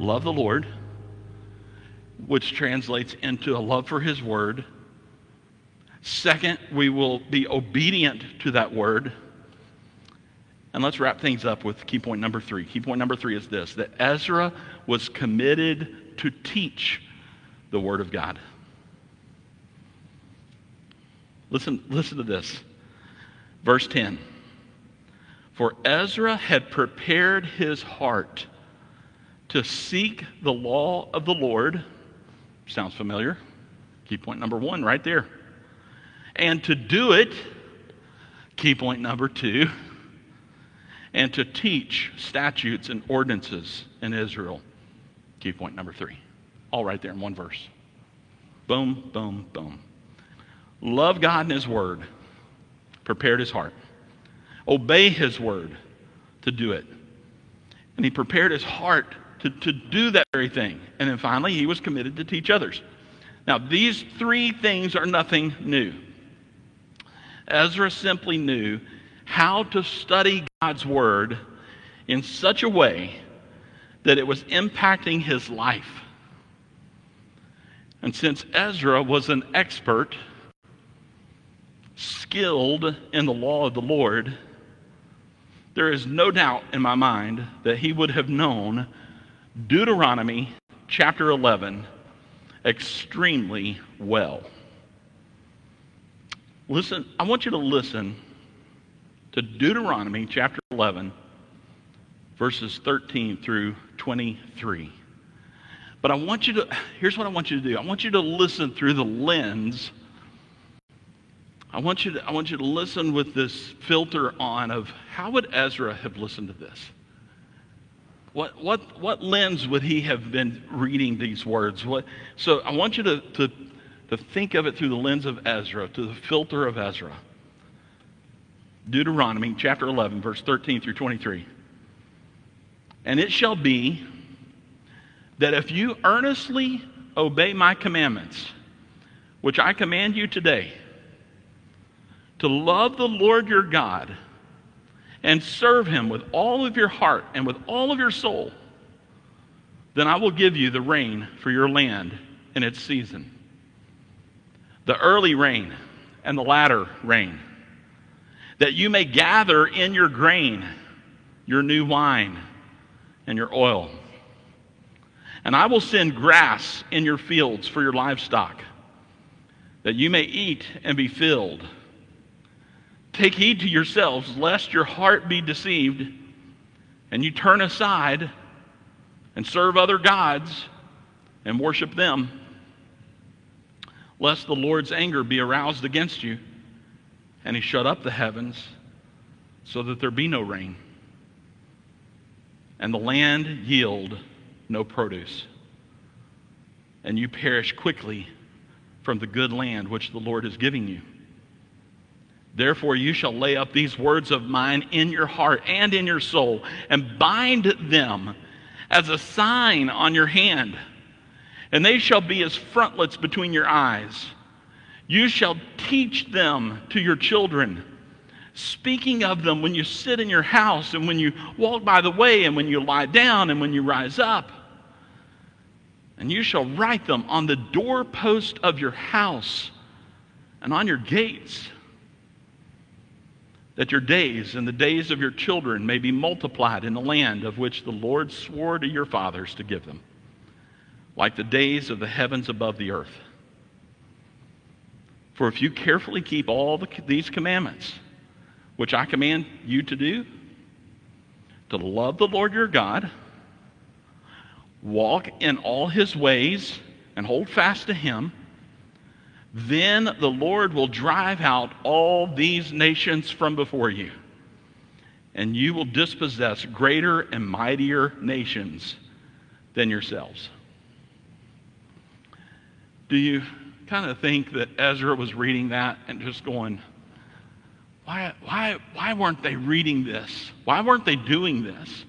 love the Lord, which translates into a love for His Word. Second, we will be obedient to that Word. And let's wrap things up with key point number three. Key point number three is this that Ezra was committed to teach the Word of God. Listen, listen to this. Verse 10. For Ezra had prepared his heart to seek the law of the Lord. Sounds familiar? Key point number one, right there. And to do it, key point number two, and to teach statutes and ordinances in Israel. Key point number three. All right there in one verse. Boom, boom, boom. Love God and His Word. Prepared his heart. Obey His Word to do it. And he prepared his heart to, to do that very thing. And then finally, he was committed to teach others. Now, these three things are nothing new. Ezra simply knew how to study God's Word in such a way that it was impacting his life. And since Ezra was an expert, skilled in the law of the Lord, there is no doubt in my mind that he would have known Deuteronomy chapter 11 extremely well. Listen, I want you to listen to Deuteronomy chapter 11, verses 13 through 23. But I want you to, here's what I want you to do I want you to listen through the lens. I want you to, I want you to listen with this filter on of how would Ezra have listened to this? What, what, what lens would he have been reading these words? What, so I want you to, to, to think of it through the lens of Ezra, to the filter of Ezra. Deuteronomy chapter 11, verse 13 through 23. And it shall be that if you earnestly obey my commandments, which I command you today, to love the Lord your God and serve him with all of your heart and with all of your soul, then I will give you the rain for your land in its season. The early rain and the latter rain, that you may gather in your grain, your new wine, and your oil. And I will send grass in your fields for your livestock, that you may eat and be filled. Take heed to yourselves, lest your heart be deceived, and you turn aside and serve other gods and worship them, lest the Lord's anger be aroused against you, and he shut up the heavens so that there be no rain, and the land yield no produce, and you perish quickly from the good land which the Lord is giving you. Therefore, you shall lay up these words of mine in your heart and in your soul, and bind them as a sign on your hand, and they shall be as frontlets between your eyes. You shall teach them to your children, speaking of them when you sit in your house, and when you walk by the way, and when you lie down, and when you rise up. And you shall write them on the doorpost of your house and on your gates that your days and the days of your children may be multiplied in the land of which the Lord swore to your fathers to give them, like the days of the heavens above the earth. For if you carefully keep all the, these commandments, which I command you to do, to love the Lord your God, walk in all his ways, and hold fast to him, then the Lord will drive out all these nations from before you, and you will dispossess greater and mightier nations than yourselves. Do you kind of think that Ezra was reading that and just going, why, why, why weren't they reading this? Why weren't they doing this?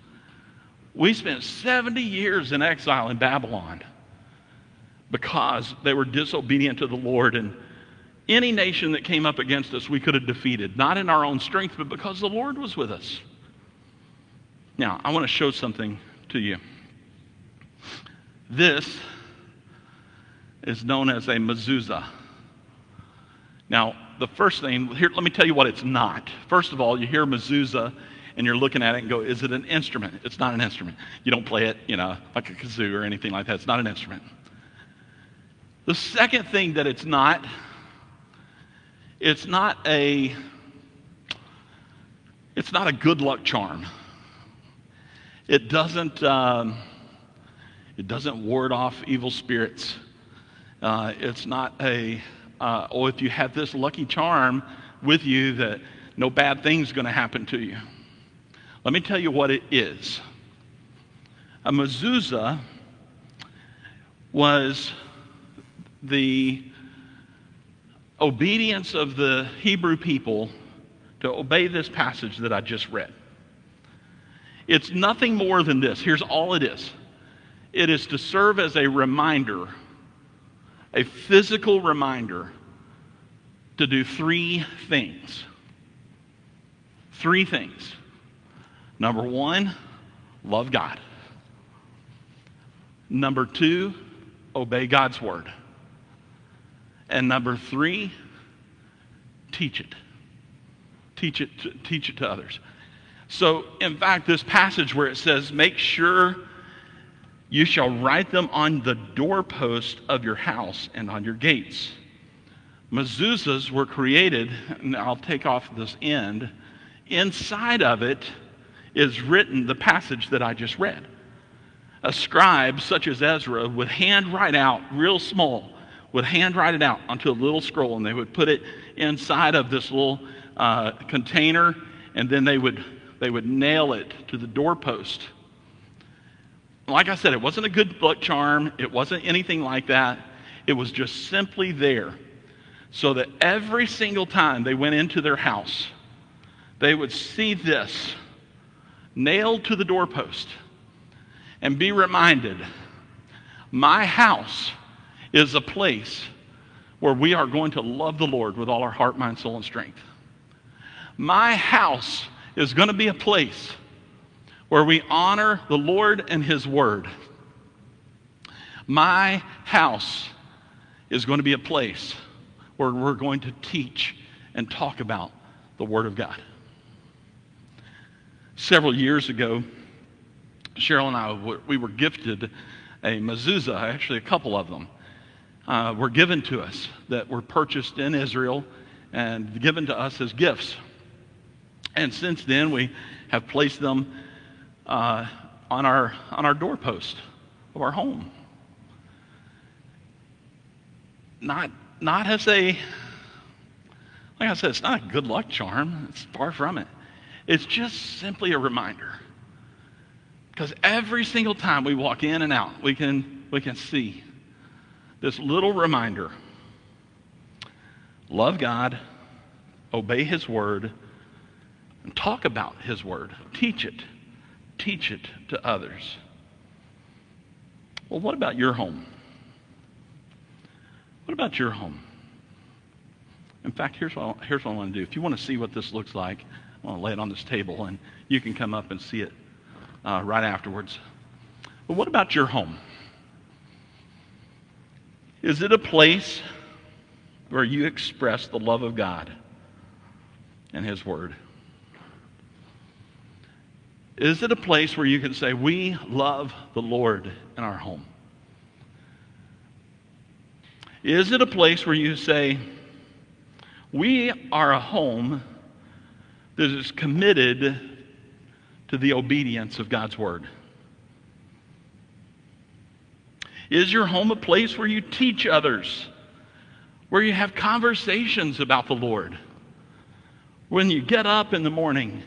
We spent 70 years in exile in Babylon because they were disobedient to the Lord. And any nation that came up against us, we could have defeated, not in our own strength, but because the Lord was with us. Now, I want to show something to you. This is known as a mezuzah. Now, the first thing, here, let me tell you what it's not. First of all, you hear mezuzah and you're looking at it and go, is it an instrument? It's not an instrument. You don't play it, you know, like a kazoo or anything like that. It's not an instrument. The second thing that it's not, it's not a it's not a good luck charm. It doesn't um, it doesn't ward off evil spirits. Uh, it's not a uh, oh if you have this lucky charm with you that no bad thing's going to happen to you. Let me tell you what it is. A mezuzah was the obedience of the Hebrew people to obey this passage that I just read. It's nothing more than this. Here's all it is it is to serve as a reminder, a physical reminder, to do three things. Three things. Number one, love God. Number two, obey God's word. And number three, teach it. Teach it to, teach it to others. So, in fact, this passage where it says, make sure you shall write them on the doorpost of your house and on your gates. Mezuzahs were created, and I'll take off this end. Inside of it, is written the passage that I just read. A scribe such as Ezra would hand write out, real small, would handwrite it out onto a little scroll, and they would put it inside of this little uh, container, and then they would they would nail it to the doorpost. Like I said, it wasn't a good luck charm. It wasn't anything like that. It was just simply there, so that every single time they went into their house, they would see this nailed to the doorpost and be reminded my house is a place where we are going to love the Lord with all our heart, mind, soul, and strength. My house is going to be a place where we honor the Lord and His Word. My house is going to be a place where we're going to teach and talk about the Word of God several years ago, Cheryl and I, we were gifted a mezuzah, actually a couple of them, uh, were given to us that were purchased in Israel and given to us as gifts. And since then, we have placed them uh, on, our, on our doorpost of our home. Not, not as a, like I said, it's not a good luck charm. It's far from it. It's just simply a reminder. Because every single time we walk in and out, we can, we can see this little reminder love God, obey His word, and talk about His word. Teach it. Teach it to others. Well, what about your home? What about your home? In fact, here's what, here's what I want to do. If you want to see what this looks like, I want to lay it on this table, and you can come up and see it uh, right afterwards. But what about your home? Is it a place where you express the love of God and His Word? Is it a place where you can say, We love the Lord in our home? Is it a place where you say, We are a home that is committed to the obedience of God's Word? Is your home a place where you teach others, where you have conversations about the Lord? When you get up in the morning,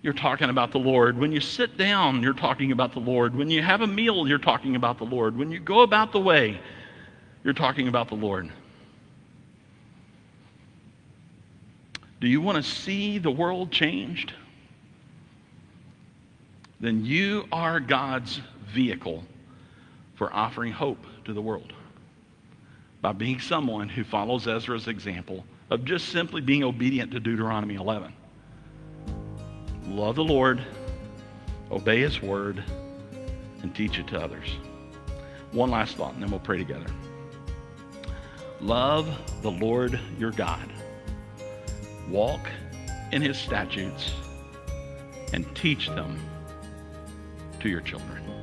you're talking about the Lord. When you sit down, you're talking about the Lord. When you have a meal, you're talking about the Lord. When you go about the way, you're talking about the Lord. Do you want to see the world changed? Then you are God's vehicle for offering hope to the world by being someone who follows Ezra's example of just simply being obedient to Deuteronomy 11. Love the Lord, obey his word, and teach it to others. One last thought, and then we'll pray together. Love the Lord your God. Walk in his statutes and teach them to your children.